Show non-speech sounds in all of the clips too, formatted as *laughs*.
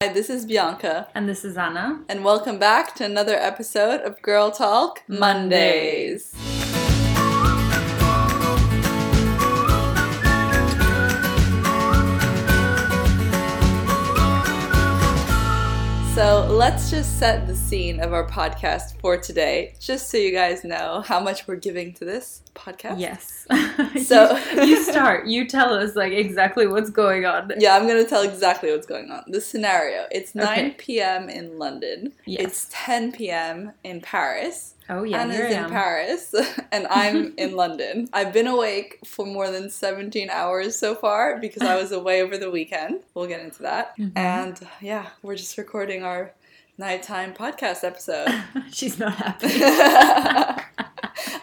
Hi, this is Bianca, And this is Anna. and welcome back to another episode of Girl Talk Mondays. So let's just set the scene of our podcast for today, just so you guys know how much we're giving to this podcast. Yes. *laughs* So- you, you *laughs* start. You tell us like exactly what's going on. Yeah, I'm gonna tell exactly what's going on. The scenario. It's 9 Okay. p.m. in London. Yes. It's 10 p.m. in Paris. Oh yeah, Anna's in am. Paris *laughs* and I'm in *laughs* London. I've been awake for more than 17 hours so far because I was away over the weekend. We'll get into that. Mhm. And yeah, we're just recording our nighttime podcast episode. *laughs* She's not happy.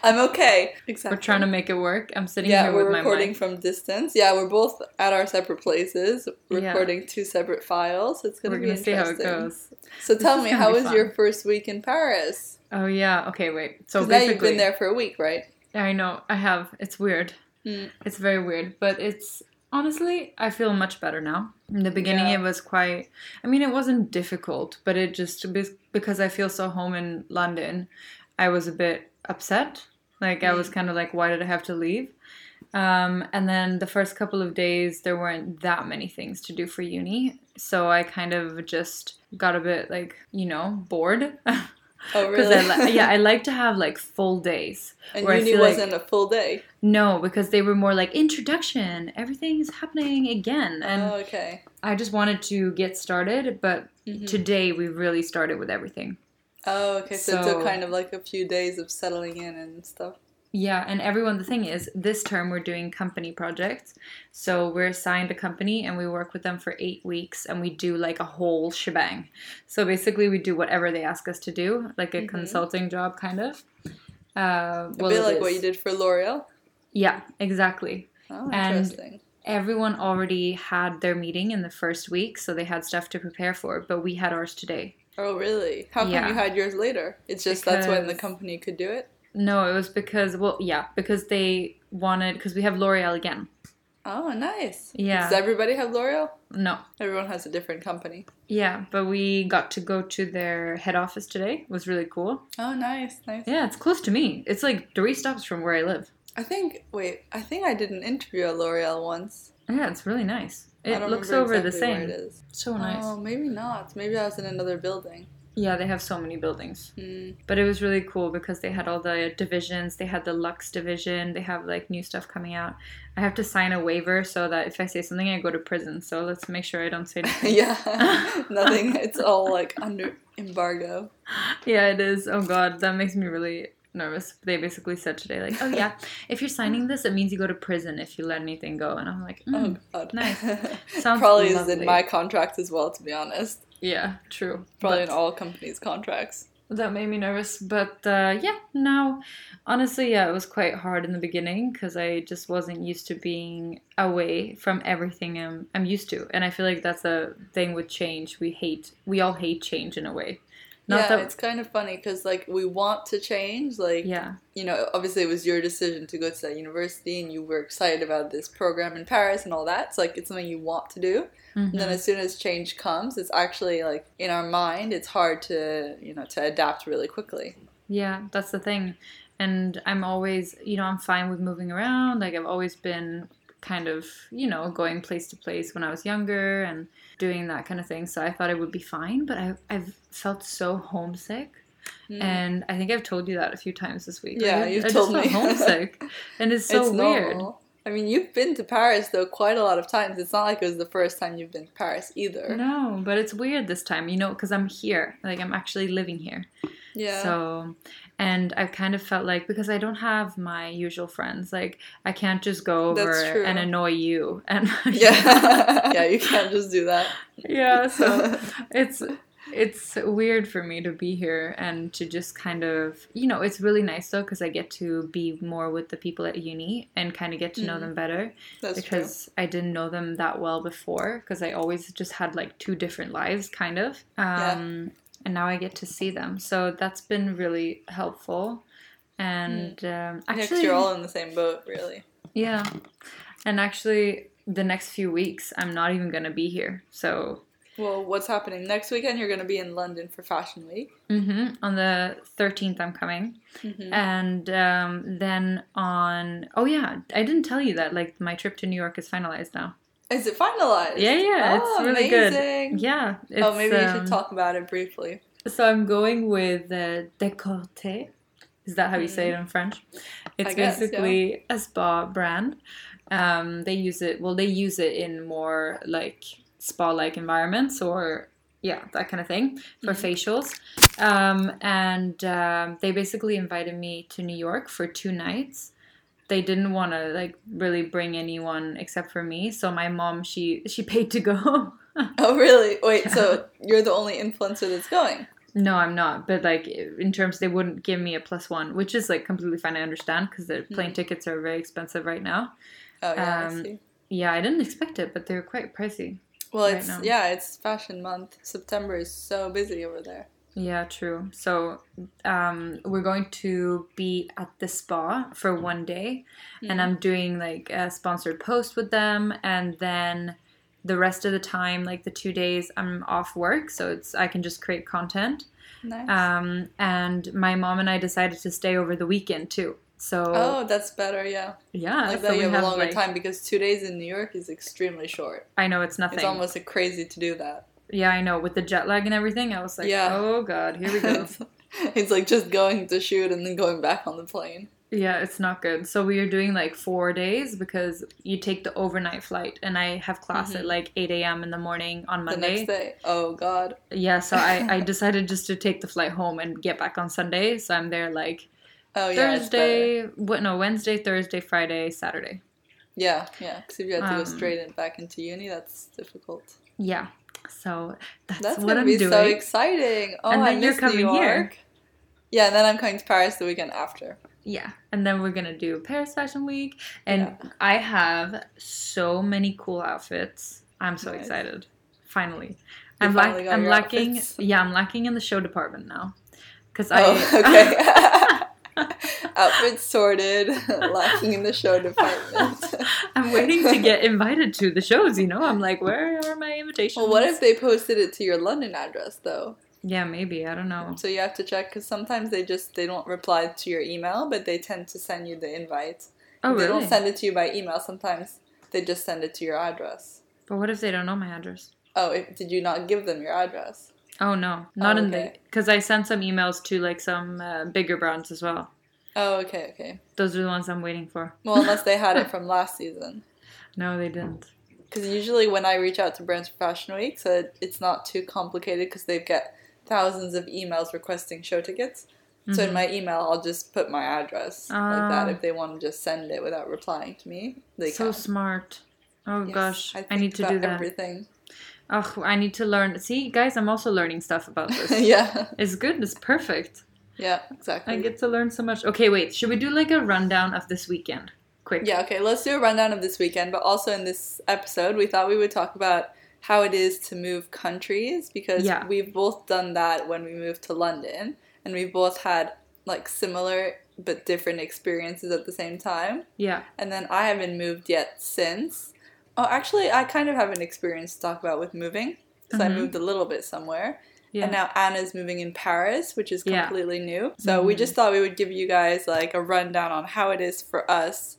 I'm okay. Exactly. We're trying to make it work. I'm sitting yeah, here we're recording from distance. Yeah, we're both at our separate places, Yeah. recording two separate files. It's gonna We're be gonna see how it interesting. goes. So This tell me, how was your first week in Paris? Oh yeah. Okay, wait. So 'Cause now you've been there for a week, right? I know. I have. It's weird. Mm. It's very weird, but it's honestly, I feel much better now. In the beginning, Yeah. it was quite. I mean, it wasn't difficult, but it just because I feel so home in London, I was a bit upset. Like I was kind of like, why did I have to leave? Um, and then the first couple of days, there weren't that many things to do for uni, so I kind of just got a bit like you know bored. *laughs* Oh, *laughs* really? I li- yeah, I *laughs* like to have like full days. and uni wasn't a full day. No, because they were more like introduction. Everything is happening again, and oh, okay. I just wanted to get started. But Mhm. today we really started with everything. Oh, okay. So, it took kind of like a few days of settling in and stuff. Yeah, and everyone. The thing is, this term we're doing company projects. So we're assigned a company, and we work with them for eight weeks, and we do like a whole shebang. So basically, we do whatever they ask us to do, like a Mhm. consulting job, kind of. Uh, A well, bit it like what you did for L'Oreal. Yeah, exactly. Oh, And- everyone already had their meeting in the first week, so they had stuff to prepare for, but we had ours today. Oh, really? How come Yeah. you had yours later? It's just that's when the company could do it? No, it was because, well, yeah, because they wanted, because we have L'Oreal again. Oh, nice. Yeah. Does everybody have L'Oreal? No. Everyone has a different company. Yeah, but we got to go to their head office today. It was really cool. Oh, nice, nice. Yeah, it's close to me. It's like three stops from where I live. I think, wait, I think I did an interview at L'Oreal once. Yeah, it's really nice. It looks over the same. Where it is. So nice. Oh, maybe not. Maybe I was in another building. Yeah, they have so many buildings. Hmm. But it was really cool because they had all the divisions. They had the Luxe division. They have like new stuff coming out. I have to sign a waiver so that if I say something, I go to prison. So let's make sure I don't say *laughs* anything. yeah, *laughs* nothing. It's all like under embargo. yeah, it is. Oh god, that makes me really nervous. They basically said today, like, oh yeah, *laughs* if you're signing this, it means you go to prison if you let anything go. And I'm like, Oh mm, god, nice. *laughs* Sounds Probably is in my contract as well. To be honest, yeah, true. probably But in all companies' contracts. that made me nervous. But uh, yeah, now, honestly, yeah, it was quite hard in the beginning because I just wasn't used to being away from everything I'm, I'm used to. And I feel like that's a thing with change. We hate, we all hate change in a way. Not yeah, that, it's kind of funny because like we want to change. Like yeah, you know, obviously it was your decision to go to that university, and you were excited about this program in Paris and all that. It's like it's something you want to do. Mhm. And then as soon as change comes, it's actually like in our mind, it's hard to you know to adapt really quickly. Yeah, that's the thing. And I'm always, you know, I'm fine with moving around. Like, I've always been kind of, you know, going place to place when I was younger and doing that kind of thing. So I thought it would be fine. But I, I've felt so homesick. Mm. And I think I've told you that a few times this week. Yeah, you've I told just me. felt *laughs* homesick. And it's so it's weird. normal. I mean, you've been to Paris though quite a lot of times. It's not like it was the first time you've been to Paris either. No, but it's weird this time, you know, because I'm here. Like, I'm actually living here. Yeah. So, and I've kind of felt like because I don't have my usual friends, like I can't just go over and annoy you. *laughs* And yeah. *laughs* yeah, you can't just do that. yeah. So it's it's weird for me to be here and to just kind of you know it's really nice though because I get to be more with the people at uni and kind of get to know Mhm. them better. That's because I didn't know them that well before because I always just had like two different lives kind of. Um and now I get to see them. So that's been really helpful. And um, true. Yeah, 'cause actually you're all in the same boat, really. yeah. And actually the next few weeks I'm not even gonna be here. So Well, what's happening next weekend? You're going to be in London for Fashion Week. hmm On the 13th, I'm coming. Mhm. And um, then on. Oh, yeah. I didn't tell you that. Like, my trip to New York is finalized now. Is it finalized? Yeah, yeah. Oh, it's really amazing. good. Yeah. oh, maybe um, should talk about it briefly. So I'm going with uh, Décolleté. Is that how you say it in French? It's guess, basically a spa brand. Um, they use it. Well, they use it in more like spa-like environments, or yeah, that kind of thing for Mhm. facials. Um, and um, they basically invited me to New York for two nights. They didn't want to like really bring anyone except for me, so my mom she she paid to go. *laughs* Oh, really? Wait, so you're the only influencer that's going? No, I'm not. But like in terms, they wouldn't give me a plus one, which is like completely fine. I understand because the plane Mhm. tickets are very expensive right now. Oh, yeah, I Um, see. Yeah, I didn't expect it, but they're quite pricey. Well, right it's now. yeah, it's fashion month. September is so busy over there. Yeah, true. So um, we're going to be at the spa for one day, and. I'm doing like a sponsored post with them, and then the rest of the time, like the two days, I'm off work, so it's I can just create content. Nice. Um, and my mom and I decided to stay over the weekend too. So oh, that's better. Yeah, yeah, like so that you have a longer like- time because two days in New York is extremely short. I know it's nothing. It's almost like crazy to do that. yeah, I know with the jet lag and everything. I was like, Yeah. oh god, here we go. *laughs* it's, like just going to shoot and then going back on the plane. yeah, it's not good. So we are doing like four days because you take the overnight flight, and I have class at Mhm. like eight a.m. in the morning on Monday. The next day. Oh God. Yeah, so I I *laughs* decided just to take the flight home and get back on Sunday. So I'm there like Oh yeah. Thursday, what no Wednesday, Thursday, Friday, Saturday. Yeah, yeah. Because if you had to go Um, straight in back into uni, that's difficult. Yeah. So that's, That's what gonna I'm be doing. so exciting. Oh, And I then you're miss coming New here. York. Yeah, and then I'm coming to Paris the weekend after. Yeah, and then we're gonna do Paris Fashion Week, and Yeah. I have so many cool outfits. I'm so Nice. excited. Finally, You I'm finally got I'm lacking. outfits? Yeah, I'm lacking in the show department now, because Oh, I. *laughs* okay. *laughs* *laughs* *laughs* Outfits sorted, *laughs* lacking in the show department. *laughs* I'm waiting to get invited to the shows. You know, I'm like, where are my invitations? well, what if they posted it to your London address though? Yeah, maybe I don't know. So you have to check because sometimes they just they don't reply to your email, but they tend to send you the invite. Oh, they really? don't send it to you by email. Sometimes they just send it to your address. but what if they don't know my address? Oh, if, did you not give them your address? Oh no, not in the because I sent some emails to like some uh, bigger brands as well. Oh, okay, okay. Those are the ones I'm waiting for. Well, unless they had it *laughs* from last season. No, they didn't. Because usually when I reach out to brands for Fashion Week, so it- it's not too complicated because they've got thousands of emails requesting show tickets. So in Mhm. my email, I'll just put my address like Ah. that. If they want to just send it without replying to me, they so can. smart. Oh Yes, gosh, I, think need to do that. Everything. Oh, I need to learn. See, guys, I'm also learning stuff about *laughs* this. yeah, It's good. It's perfect. yeah, exactly. I get to learn so much. Okay, wait. Should we do like a rundown of this weekend? Quick. Yeah, okay, let's do a rundown of this weekend, but also in this episode, we thought we would talk about how it is to move countries because Yeah. we've both done that when we moved to London and we've both had like similar but different experiences at the same time. Yeah. And then I haven't moved yet since. Oh, actually, I kind of have an experience to talk about with moving because I Mhm. moved a little bit somewhere. Yeah. And now Anna's moving in Paris, which is Yeah. completely new. So we Mhm. just thought we would give you guys like a rundown on how it is for us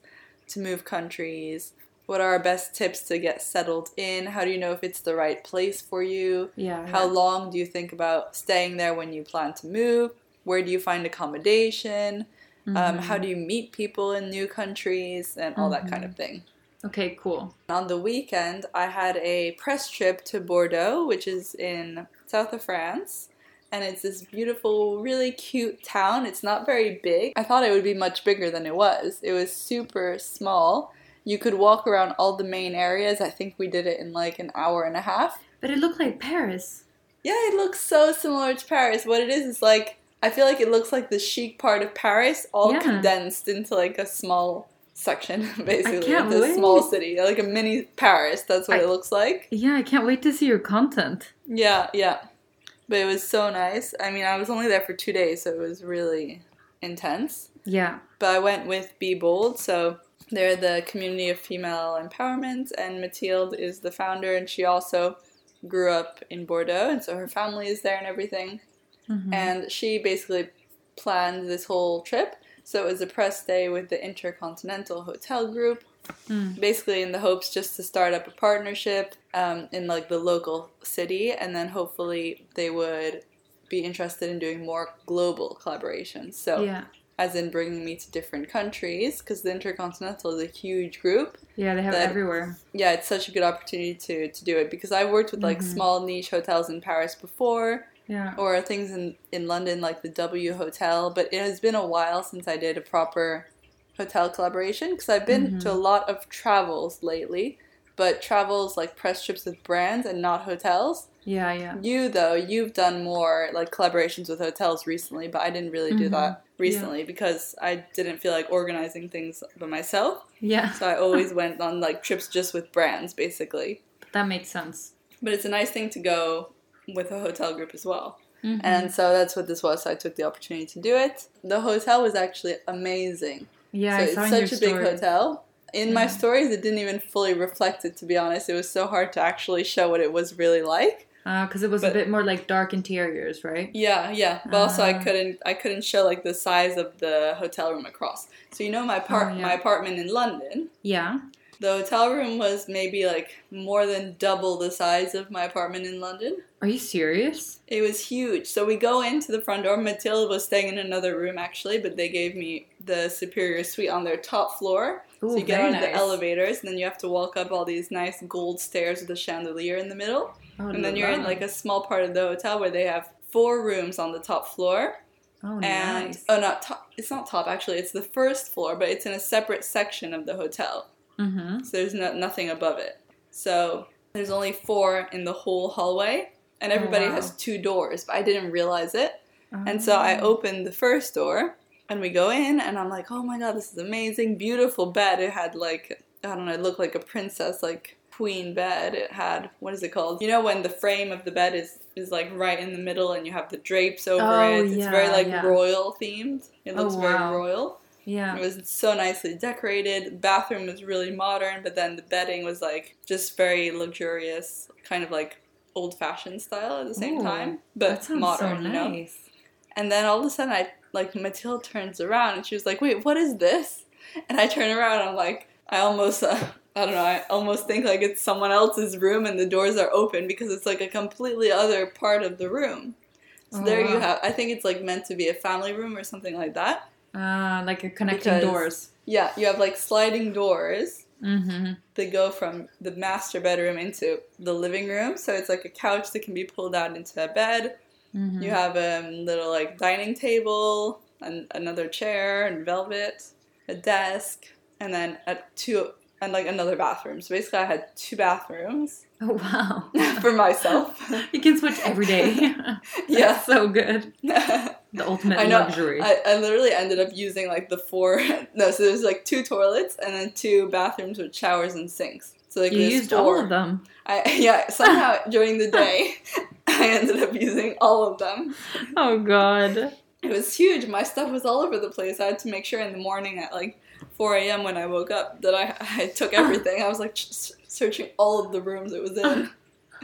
to move countries. What are our best tips to get settled in? How do you know if it's the right place for you? yeah. How yeah. long do you think about staying there when you plan to move? Where do you find accommodation? Um, Mhm. how do you meet people in new countries and all that kind Mm-hmm. of thing? Okay, cool. On the weekend, I had a press trip to Bordeaux, which is in south of France. And it's this beautiful, really cute town. It's not very big. I thought it would be much bigger than it was. It was super small. You could walk around all the main areas. I think we did it in like an hour and a half. But it looked like Paris. Yeah, it looks so similar to Paris. What it is is like I feel like it looks like the chic part of Paris all Yeah. condensed into like a small section, *laughs* basically. can't into a small city. Like a mini Paris, that's what I- it looks like. Yeah, I can't wait to see your content. Yeah, yeah. But it was so nice. I mean, I was only there for two days, so it was really intense. Yeah. But I went with Be Bold, so they're the community of female empowerment, and Mathilde is the founder, and she also grew up in Bordeaux, and so her family is there and everything. Mhm. And she basically planned this whole trip. So it was a press day with the Intercontinental Hotel Group, Mm. basically in the hopes just to start up a partnership um, in like the local city, and then hopefully they would be interested in doing more global collaborations. So yeah, as in bringing me to different countries, because the Intercontinental is a huge group. yeah, they have that- everywhere. Yeah, it's such a good opportunity to to do it because I worked with like Mhm. small niche hotels in Paris before, Yeah, or things in, in London like the W Hotel, but it has been a while since I did a proper hotel collaboration because I've been to a lot of travels lately, but travels like press trips with brands and not hotels. yeah, yeah. You though, you've done more like collaborations with hotels recently, but I didn't really do Mhm. that recently because I didn't feel like organizing things by myself. Yeah, So I always went on like trips just with brands basically. that makes sense. But it's a nice thing to go with a hotel group as well. Mhm. And so that's what this was. So I took the opportunity to do it. The hotel was actually amazing. yeah, so it's such a big hotel. In my stories, it didn't even fully reflect it, to be honest. It was so hard to actually show what it was really like. because Uh, it was But- a bit more like dark interiors, right? Yeah, yeah. But also, I Ah. couldn't, I couldn't show like the size of the hotel room across. So you know, my part, Oh, yeah. my apartment in London, Yeah. The hotel room was maybe like more than double the size of my apartment in London. Are you serious? It was huge. So we go into the front door. Matilda was staying in another room actually, but they gave me the superior suite on their top floor. Ooh, so you get on the elevators, and then you have to walk up all these nice gold stairs with a chandelier in the middle. Oh, and then you're in like a small part of the hotel where they have four rooms on the top floor. oh, and nice. oh, not top. It's not top actually. It's the first floor, but it's in a separate section of the hotel. Mm-hmm. So there's no, nothing above it. So there's only four in the whole hallway, and everybody Oh, wow. has two doors. But I didn't realize it. And so Oh. I opened the first door and we go in and I'm like, oh my god, this is amazing. Beautiful bed. It had like, I don't know, it looked like a princess, like queen bed. It had, what is it called? You know, when the frame of the bed is, is like right in the middle and you have the drapes over Oh, it. It's very like yeah. royal themed. It Oh, looks wow. very royal. Yeah. It was so nicely decorated. The bathroom was really modern, but then the bedding was like just very luxurious, kind of like old fashioned style at the same Ooh, time, but modern, so you know? nice. And then all of a sudden, I like Matilda turns around and she was like, "Wait, what is this?" And I turn around, and I'm like, I almost, uh, I don't know, I almost think like it's someone else's room, and the doors are open because it's like a completely other part of the room. So Oh, there you have. I think it's like meant to be a family room or something like that. Uh, like a connecting Because- doors. Yeah, you have like sliding doors Mm-hmm. that go from the master bedroom into the living room. So it's like a couch that can be pulled out into a bed. mm-hmm. You have a little like dining table and another chair and velvet, a desk, and then a two and like another bathroom. So basically, I had two bathrooms *laughs* Oh wow. *laughs* for myself. *laughs* you can switch every day. Yeah. So good. The ultimate I know. luxury. I, I literally ended up using like the four. No, so there's like two toilets and then two bathrooms with showers and sinks. So like you used four. all of them. I yeah. Somehow during the day, I ended up using all of them. Oh god. It was huge. My stuff was all over the place. I had to make sure in the morning at like 4 a.m. when I woke up that I, I took everything. I was like ch- searching all of the rooms it was in.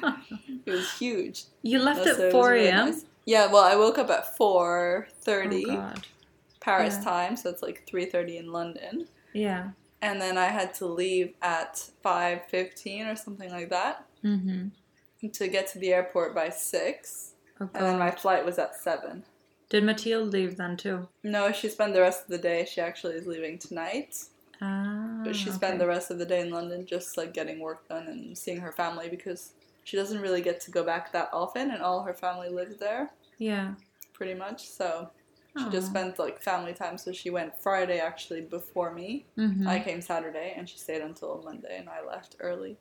*laughs* it was huge. You left at it was 4 really a.m. nice. Yeah, well, I woke up at Oh 4:30 god. Paris Yeah. time, so it's like 3:30 in London. Yeah. And then I had to leave at 5:15 or something like that Mm-hmm. to get to the airport by 6. Oh And then my flight was at 7. Did Mathilde leave then too? No, she spent the rest of the day. She actually is leaving tonight. Ah. But she spent the rest of the day in London just like getting work done and seeing her family because she doesn't really get to go back that often and all her family lives there Yeah. pretty much. So she just spent like family time. So she went Friday actually before me. Mhm. I came Saturday and she stayed until Monday and I left early.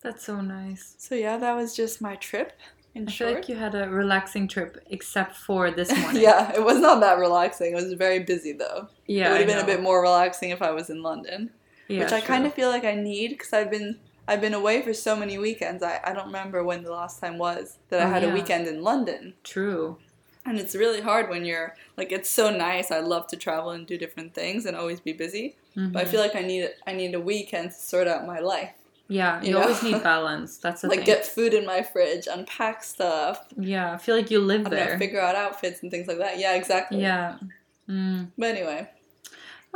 That's so nice. So yeah, that was just my trip in I feel like you had a relaxing trip, except for this *laughs* morning. yeah, it was not that relaxing. It was very busy though. yeah. it would have been a bit more relaxing if I was in London. Yeah, which I sure. kind of feel like I need because I've been I've been away for so many weekends. I, I don't remember when the last time was that I Oh, had yeah. a weekend in London. True. And it's really hard when you're like it's so nice. I love to travel and do different things and always be busy. Mhm. But I feel like I need I need a weekend to sort out my life. Yeah, you, You know? always need balance. That's the *laughs* like thing. get food in my fridge, unpack stuff, yeah, I feel like you live I don't know, there. figure out outfits and things like that. Yeah, exactly. Yeah. Mm. But anyway,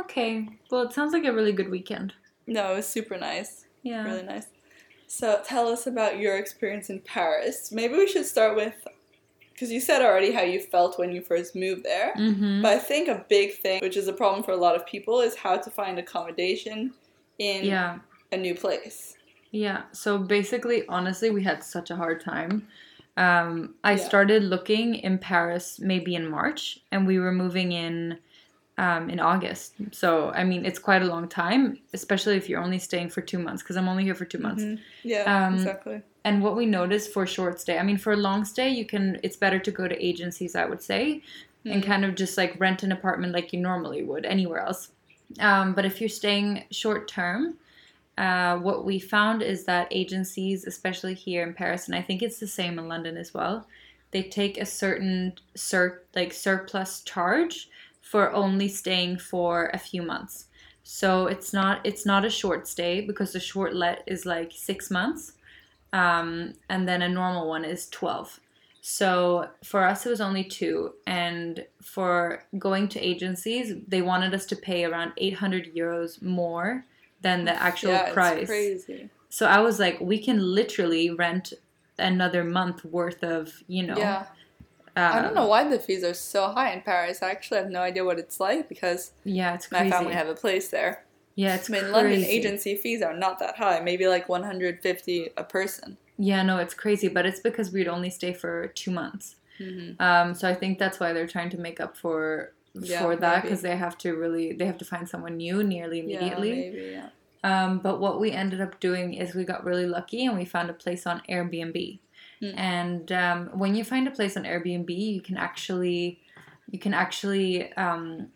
Okay. Well, it sounds like a really good weekend. no, it was super nice. Yeah. Really nice. So tell us about your experience in Paris. Maybe we should start with because you said already how you felt when you first moved there. Mm-hmm. But I think a big thing, which is a problem for a lot of people, is how to find accommodation in Yeah. a new place. Yeah. So basically, honestly, we had such a hard time. Um, I Yeah. started looking in Paris maybe in March, and we were moving in um, in August. So I mean, it's quite a long time, especially if you're only staying for two months. Because I'm only here for two months. Mhm. Yeah, Um, exactly. And what we noticed for short stay, I mean, for a long stay, you can. It's better to go to agencies, I would say, and Mhm. kind of just like rent an apartment like you normally would anywhere else. Um, but if you're staying short term, uh, what we found is that agencies, especially here in Paris, and I think it's the same in London as well, they take a certain sur- like surplus charge for only staying for a few months. So it's not it's not a short stay because the short let is like six months, um, and then a normal one is twelve. So for us, it was only two, and for going to agencies, they wanted us to pay around eight hundred euros more than the actual yeah, price. It's crazy. So I was like, we can literally rent another month worth of, you know. Yeah. Uh, I don't know why the fees are so high in Paris. I actually have no idea what it's like because Yeah, it's my family have a place there. yeah, it's I mean, crazy. London agency fees are not that high. Maybe like 150 a person. Yeah, no, it's crazy, but it's because we'd only stay for two months. Mm-hmm. Um, so I think that's why they're trying to make up for Yeah, for that because they have to really they have to find someone new nearly immediately. Yeah, maybe, yeah. Um, but what we ended up doing is we got really lucky and we found a place on Airbnb. Mm. And um, when you find a place on Airbnb, you can actually you can actually um,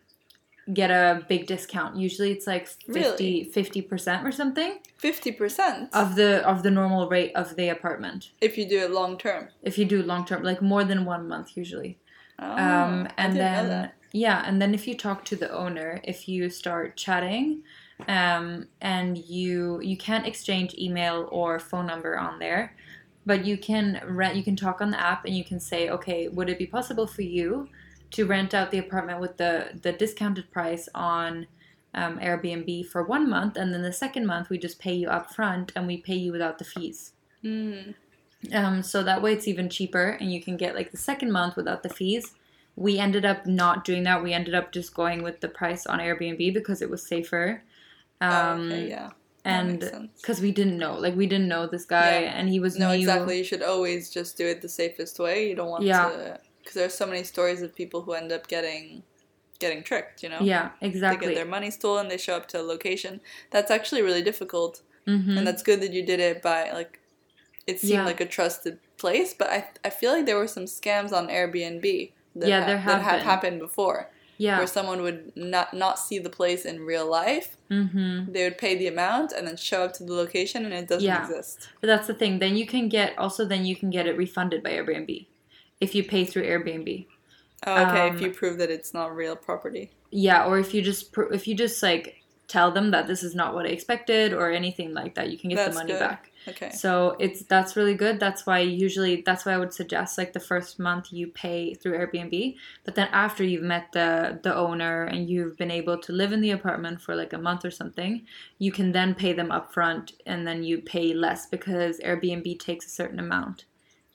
get a big discount. Usually it's like 50 percent or something 50% of the of the normal rate of the apartment. if you do it long term. If you do long term, like more than one month usually. Oh, um, and then. Yeah and then if you talk to the owner if you start chatting um, and you you can't exchange email or phone number on there but you can rent you can talk on the app and you can say okay would it be possible for you to rent out the apartment with the the discounted price on um, airbnb for one month and then the second month we just pay you up front and we pay you without the fees Mm. um, so that way it's even cheaper and you can get like the second month without the fees. We ended up not doing that. We ended up just going with the price on Airbnb because it was safer. Oh, Um, okay, yeah. That and because we didn't know, like we didn't know this guy Yeah. and he was No, new. exactly. You should always just do it the safest way. You don't want Yeah. to, because there's so many stories of people who end up getting, getting tricked. You know, Yeah, exactly. they get their money stolen. They show up to a location. That's actually really difficult, hmm and that's good that you did it by like. It seemed Yeah. like a trusted place, but I I feel like there were some scams on Airbnb. That Yeah, ha- there that have have happened before, Yeah. where someone would not not see the place in real life. hmm They would pay the amount and then show up to the location, and it doesn't Yeah. exist. But that's the thing. Then you can get also then you can get it refunded by Airbnb if you pay through Airbnb. Oh, okay, Um, if you prove that it's not real property. Yeah, or if you just pr- if you just like tell them that this is not what I expected or anything like that, you can get That's the money good. back. Okay. So it's that's really good. That's why usually that's why I would suggest like the first month you pay through Airbnb, but then after you've met the the owner and you've been able to live in the apartment for like a month or something, you can then pay them upfront and then you pay less because Airbnb takes a certain amount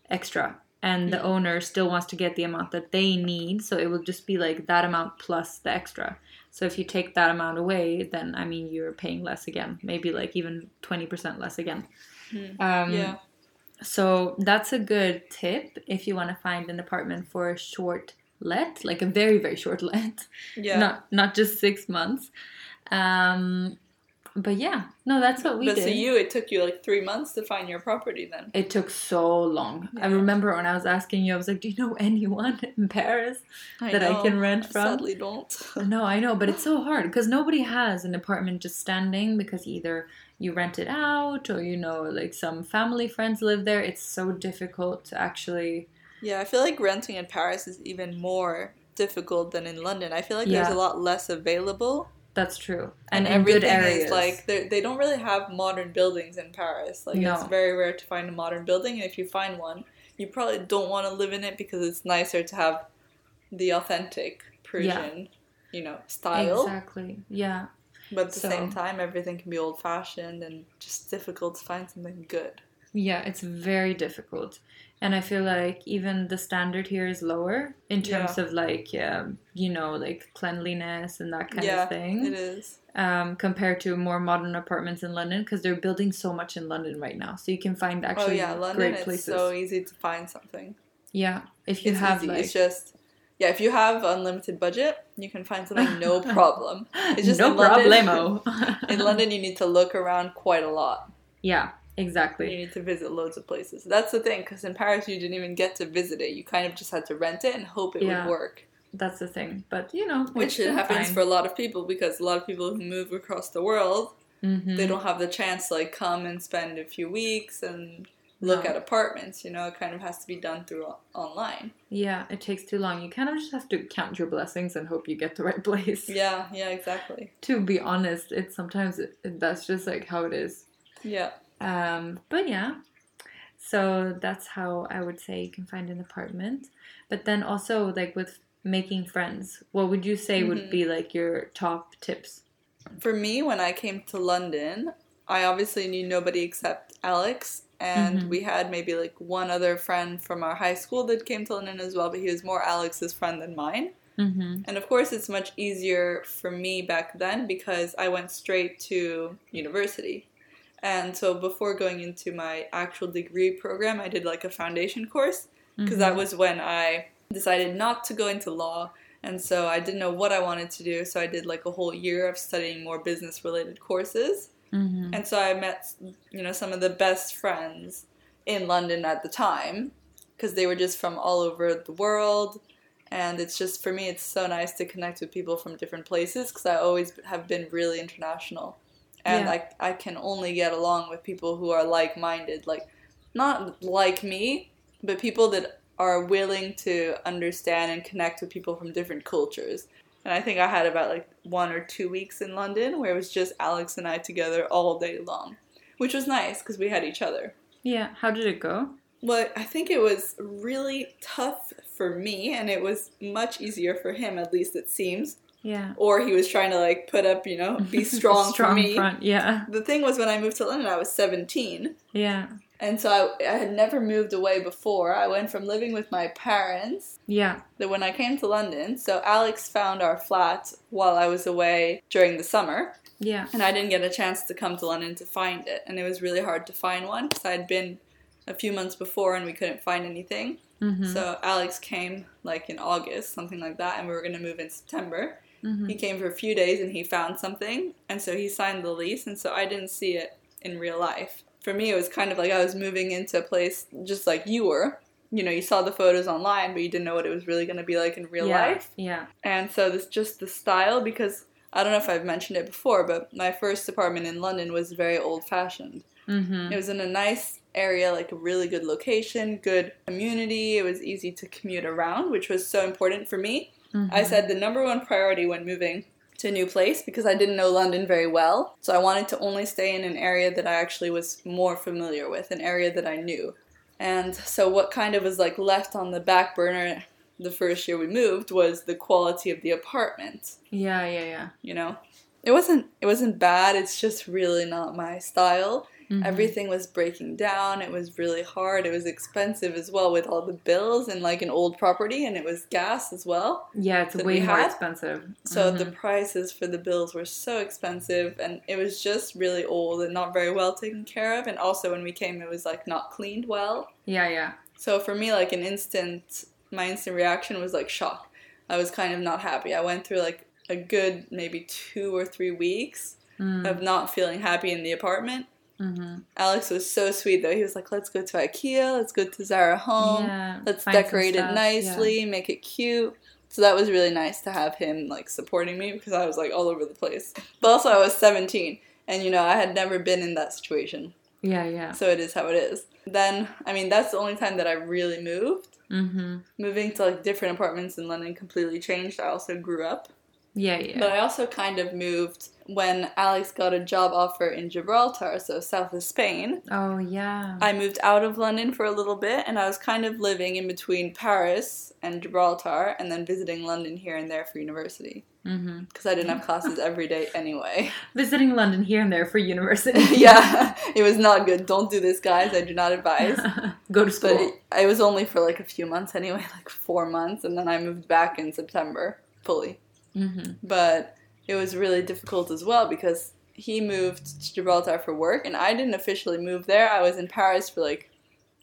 extra and the Mm. owner still wants to get the amount that they need, so it will just be like that amount plus the extra. So if you take that amount away, then I mean you're paying less again, maybe like even 20% less again. Hmm. Um, yeah. So that's a good tip if you want to find an apartment for a short let, like a very very short *laughs* let, Yeah. not not just six months. Um, but yeah, no, that's what we but did. so you, it took you like three months to find your property then. it took so long. I remember when I was asking you, I was like, "Do you know *laughs* anyone in Paris that I can rent from?" Sadly, don't. No, I know, but it's so hard because nobody has an apartment just standing because either you rent it out or you know, like some family friends live there. It's so difficult to actually. yeah, I feel like renting in Paris is even more difficult than in London. I feel like there's a lot less available That's true. And, And, in good everything areas. is like they they don't really have modern buildings in Paris. Like it's very rare to find a modern building, and if you find one, you probably don't want to live in it because it's nicer to have the authentic Parisian, you know, style. Exactly. Yeah. But at the So- same time, everything can be old fashioned and just difficult to find something good. Yeah, it's very difficult. And I feel like even the standard here is lower in terms of like, um, you know, like cleanliness and that kind yeah, of thing. it is. um, compared to more modern apartments in London because they're building so much in London right now. So you can find actually Oh actually yeah, London. great It's so easy to find something. yeah, if you it's have easy. like it's just yeah, if you have unlimited budget, you can find something no *laughs* problem. It's just no in London- problemo. *laughs* In London, you need to look around quite a lot. yeah, exactly. You need to visit loads of places. That's the thing, because in Paris, you didn't even get to visit it. You kind of just had to rent it and hope it Yeah. would work. That's the thing. But you know, Which it happens for a lot of people because a lot of people who move across the world, hmm they don't have the chance to like come and spend a few weeks and look No. at apartments. You know, it kind of has to be done through online. Yeah, it takes too long. You kind of just have to count your blessings and hope you get the right *laughs* place. Yeah, yeah, exactly. To be honest, it's sometimes it, that's just like how it is. Yeah. Um, but yeah, so that's how I would say you can find an apartment. But then also, like with making friends, what would you say would Mhm. be like your top tips? For me, when I came to London, I obviously knew nobody except Alex, and Mhm. we had maybe like one other friend from our high school that came to London as well, but he was more Alex's friend than mine. Mm-hmm. And of course, it's much easier for me back then because I went straight to university. And so before going into my actual degree program, I did like a foundation course because Mm-hmm. that was when I decided not to go into law. And so I didn't know what I wanted to do. So I did like a whole year of studying more business related courses. Mm-hmm. And so I met, you know, some of the best friends in London at the time because they were just from all over the world. And it's just, for me, it's so nice to connect with people from different places because I always have been really international. And Yeah. I, I can only get along with people who are like minded. Like, not like me, but people that are willing to understand and connect with people from different cultures. And I think I had about like one or two weeks in London where it was just Alex and I together all day long, which was nice because we had each other. Yeah, how did it go? Well, I think it was really tough for me, and it was much easier for him, at least it seems. Yeah, Or he was trying to like put up, you know, be *laughs* strong, for me. front. Yeah, The thing was, when I moved to London, I was 17. yeah, And so I, I had never moved away before. I went from living with my parents yeah. that when I came to London, so Alex found our flat while I was away during the summer, Yeah. and I didn't get a chance to come to London to find it. And it was really hard to find one because I'd been a few months before and we couldn't find anything. Mm-hmm. So Alex came like in August, something like that, and we were going to move in September. mm-hmm. He came for a few days and he found something, and so he signed the lease, and so I didn't see it in real life. For me, it was kind of like I was moving into a place just like you were. You know, you saw the photos online, but you didn't know what it was really going to be like in real yeah. life. Yeah. And so this just the style because I don't know if I've mentioned it before, but my first apartment in London was very old fashioned. Mm-hmm. It was in a nice area, like a really good location, good community. It was easy to commute around, which was so important for me. Mm-hmm. I said the number one priority when moving to a new place because I didn't know London very well. So I wanted to only stay in an area that I actually was more familiar with, an area that I knew. And so what kind of was like left on the back burner the first year we moved was the quality of the apartment, Yeah, yeah, yeah. you know. It wasn't it wasn't bad, it's just really not my style. Mhm. Everything was breaking down. It was really hard. It was expensive as well with all the bills and like an old property and it was gas as well. Yeah, it's way more expensive. So Mhm. the prices for the bills were so expensive and it was just really old and not very well taken care of and also when we came it was like not cleaned well. yeah, yeah. So for me like an instant my instant reaction was like shock. I was kind of not happy. I went through like a good maybe 2 or 3 weeks Mm. of not feeling happy in the apartment. Mm-hmm. Alex was so sweet though. He was like, "Let's go to IKEA. Let's go to Zara Home. yeah. Let's decorate it nicely, make it cute." So that was really nice to have him like supporting me because I was like all over the place. But also I was 17 and you know, I had never been in that situation. Yeah, yeah. yeah. So it is how it is. Then, I mean, that's the only time that I really moved. Mm-hmm. Moving to like different apartments in London completely changed. I also grew up. Yeah, yeah. But I also kind of moved when Alex got a job offer in Gibraltar, so south of Spain. oh, yeah. I moved out of London for a little bit and I was kind of living in between Paris and Gibraltar and then visiting London here and there for university mm-hmm. because I didn't have classes every day anyway. *laughs* Visiting London here and there for university. *laughs* yeah, it was not good. Don't do this, guys. I do not advise. *laughs* Go to But school. it, it was only for like a few months anyway, like four months, and then I moved back in September fully. Hmm But it was really difficult as well because he moved to Gibraltar for work, and I didn't officially move there. I was in Paris for like,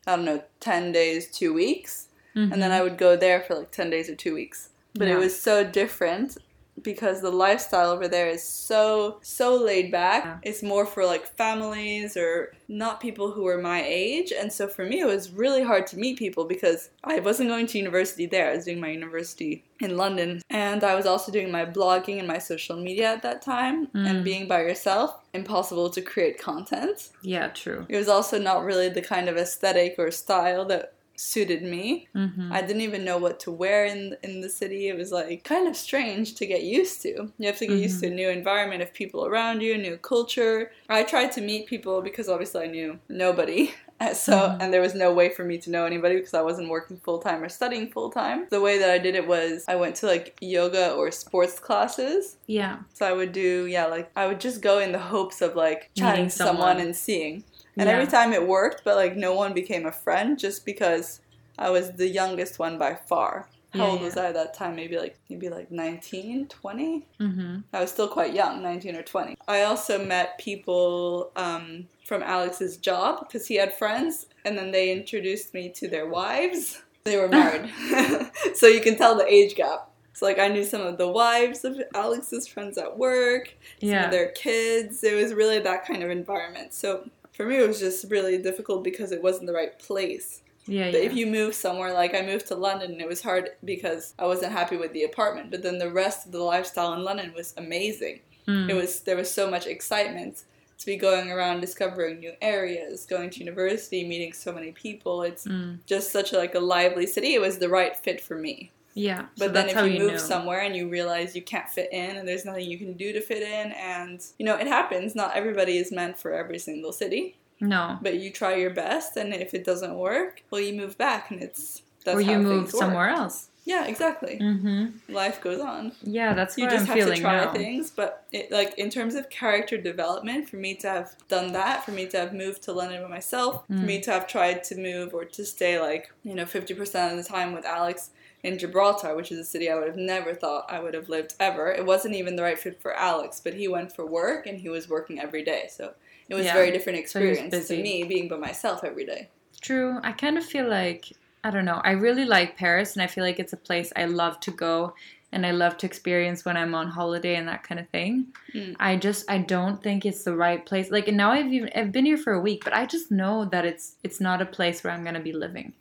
I don't know, 10 days, two weeks, and then I would go there for like 10 days or two weeks. But it was so different because the lifestyle over there is so so laid back Yeah. it's more for like families or not people who are my age and so for me it was really hard to meet people because i wasn't going to university there i was doing my university in london and i was also doing my blogging and my social media at that time Mm. and being by yourself impossible to create content Yeah, true. it was also not really the kind of aesthetic or style that suited me hmm I didn't even know what to wear in in the city. It was like kind of strange to get used to. You have to get used to a new environment of people around you, new culture. I tried to meet people because obviously I knew nobody. And *laughs* So Mhm. and there was no way for me to know anybody because I wasn't working full time or studying full time. The way that I did it was I went to like yoga or sports classes. Yeah. So I would do yeah like I would just go in the hopes of like chatting Meeting someone someone. and seeing. And Yeah. every time it worked, but like no one became a friend just because I was the youngest one by far. How Yeah, old was I at that time? Maybe like maybe like 19, 20? hmm I was still quite young, 19 or 20. I also met people um, from Alex's job because he had friends and then they introduced me to their wives. They were *laughs* married. *laughs* so you can tell the age gap. So like I knew some of the wives of Alex's friends at work, some Yeah. of their kids. It was really that kind of environment. So for me, it was just really difficult because it wasn't the right place. Yeah, But yeah. if you move somewhere, like I moved to London, it was hard because I wasn't happy with the apartment. But then the rest of the lifestyle in London was amazing. Mm. It was there was so much excitement to be going around discovering new areas, going to university, meeting so many people. It's Mm. just such a, like a lively city. It was the right fit for me. Yeah. But so then if you, you move know. somewhere and you realize you can't fit in and there's nothing you can do to fit in and you know, it happens. Not everybody is meant for every single city, No. but you try your best and if it doesn't work, well you move back and it's that's or you move things work. somewhere else. Yeah, exactly. Mm-hmm. Life goes on. Yeah, that's You what just I'm saying. You just have to try now. things, but it, like in terms of character development, for me to have done that, for me to have moved to London by myself, for Mm. me to have tried to move or to stay like you know fifty percent of the time with Alex in Gibraltar, which is a city I would have never thought I would have lived ever. It wasn't even the right fit for Alex, but he went for work and he was working every day, so it was Yeah. a very different So experience to me being by myself every day. True. I kind of feel like I don't know. I really like Paris, and I feel like it's a place I love to go and I love to experience when I'm on holiday and that kind of thing. Mm. I just I don't think it's the right place. Like and now I've even I've been here for a week, but I just know that it's it's not a place where I'm gonna be living.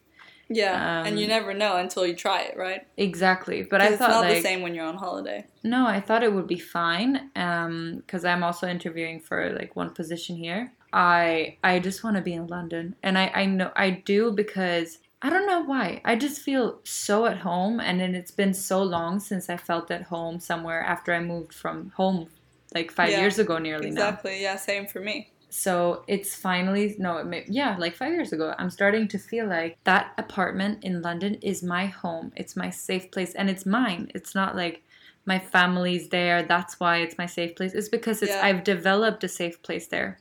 Yeah, and you Um, never know until you try it, right? Exactly. But I it's thought not like the same when you're on holiday. No, I thought it would be fine because I'm also interviewing for like one position here. I I just want to be in London, and I I know I do because I don't know why. I just feel so at home, and then it's been so long since I felt at home somewhere after I moved from home, like five Yeah, years ago nearly now. Exactly. Yeah, same for me. So it's finally no, it may, yeah, like five years ago. I'm starting to feel like that apartment in London is my home. It's my safe place, and it's mine. It's not like my family's there. That's why it's my safe place. It's because it's Yeah. I've developed a safe place there,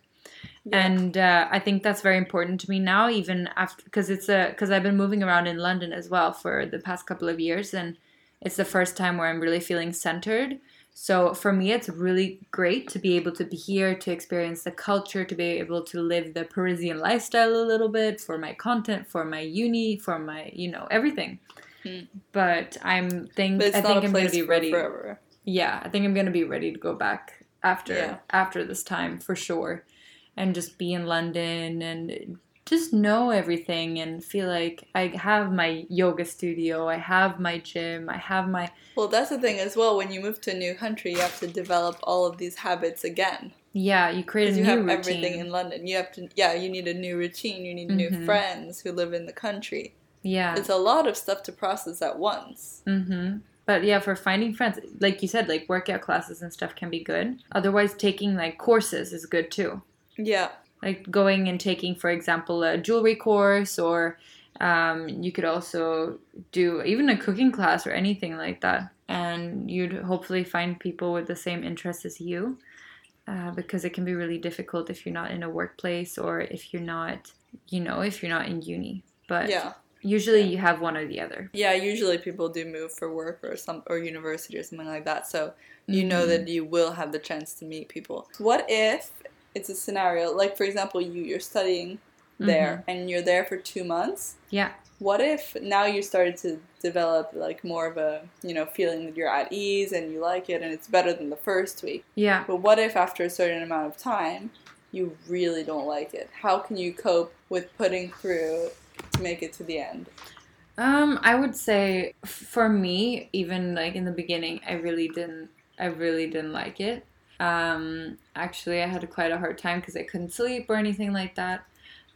Yeah. and uh, I think that's very important to me now. Even after because it's a because I've been moving around in London as well for the past couple of years, and it's the first time where I'm really feeling centered. So for me, it's really great to be able to be here, to experience the culture, to be able to live the Parisian lifestyle a little bit for my content, for my uni, for my you know everything. Hmm. But I'm think But I think I'm gonna be ready. forever. Yeah, I think I'm gonna be ready to go back after Yeah. after this time for sure, and just be in London and just know everything and feel like I have my yoga studio, I have my gym, I have my Well, that's the thing as well. When you move to a new country, you have to develop all of these habits again. yeah. You create a new you have routine. everything in London. You have to, yeah, you need a new routine. You need new Mhm. friends who live in the country. yeah. It's a lot of stuff to process at once. Mm-hmm. but yeah, for finding friends, like you said, like workout classes and stuff can be good. Otherwise, taking like courses is good too. Yeah. Like going and taking, for example, a jewelry course, or um, you could also do even a cooking class or anything like that. And you'd hopefully find people with the same interests as you. Uh, because it can be really difficult if you're not in a workplace or if you're not, you know, if you're not in uni. But Yeah. usually Yeah. you have one or the other. Yeah, usually people do move for work or some or university or something like that. So you know Mhm. that you will have the chance to meet people. What if it's a scenario like for example you you're studying there and you're there for 2 months? Yeah. What if now you started to develop like more of a, you know, feeling that you're at ease and you like it and it's better than the first week? Yeah. But what if after a certain amount of time you really don't like it? How can you cope with putting through to make it to the end? Um, I would say for me, even like in the beginning, I really didn't, I really didn't like it. Um, actually, I had quite a hard time because I couldn't sleep or anything like that.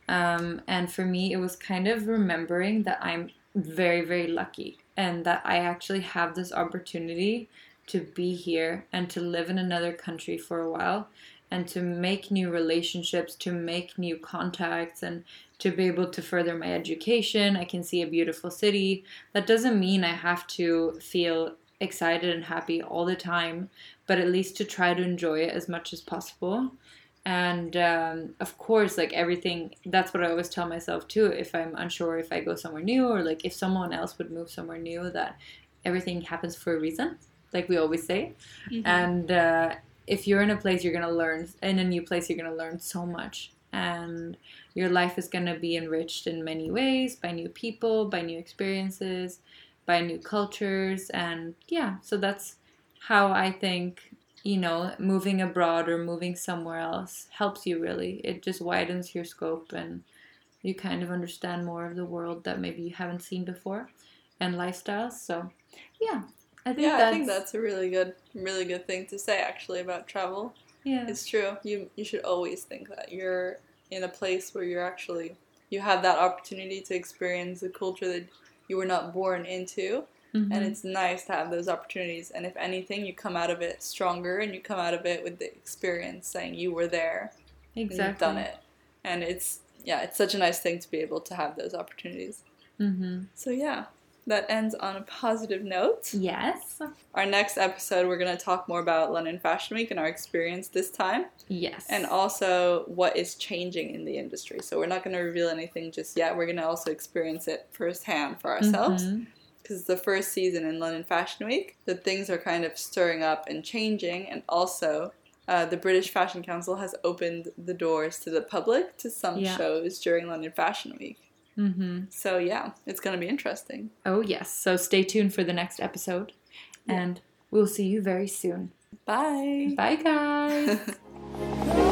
Um, and for me, it was kind of remembering that I'm very, very lucky and that I actually have this opportunity to be here and to live in another country for a while and to make new relationships, to make new contacts, and to be able to further my education. I can see a beautiful city. That doesn't mean I have to feel excited and happy all the time, but at least to try to enjoy it as much as possible. And um, of course, like everything, that's what I always tell myself too. If I'm unsure if I go somewhere new or like if someone else would move somewhere new, that everything happens for a reason, like we always say. And uh, if you're in a place, you're gonna learn. In a new place, you're gonna learn so much, and your life is gonna be enriched in many ways by new people, by new experiences, by new cultures, and yeah. So that's how I think you know moving abroad or moving somewhere else helps you really. It just widens your scope and you kind of understand more of the world that maybe you haven't seen before and lifestyles. So yeah, I think yeah, that's I think that's a really good, really good thing to say actually about travel. yeah. It's true. You you should always think that you're in a place where you're actually you have that opportunity to experience the culture that you were not born into, Mhm. and it's nice to have those opportunities. And if anything, you come out of it stronger, and you come out of it with the experience saying you were there exactly. you've done it. And it's yeah, it's such a nice thing to be able to have those opportunities. Mm-hmm. So yeah, that ends on a positive note. Yes. Our next episode, we're going to talk more about London Fashion Week and our experience this time, Yes. and also what is changing in the industry. So, we're not going to reveal anything just yet. We're going to also experience it firsthand for ourselves Mhm. because the first season in London Fashion Week, the things are kind of stirring up and changing, and also. Uh, the British Fashion Council has opened the doors to the public to some Yeah. shows during London Fashion Week. Mhm. So, yeah, it's going to be interesting. Oh yes. So stay tuned for the next episode, Yeah. and we'll see you very soon. Bye. Bye, guys. *laughs*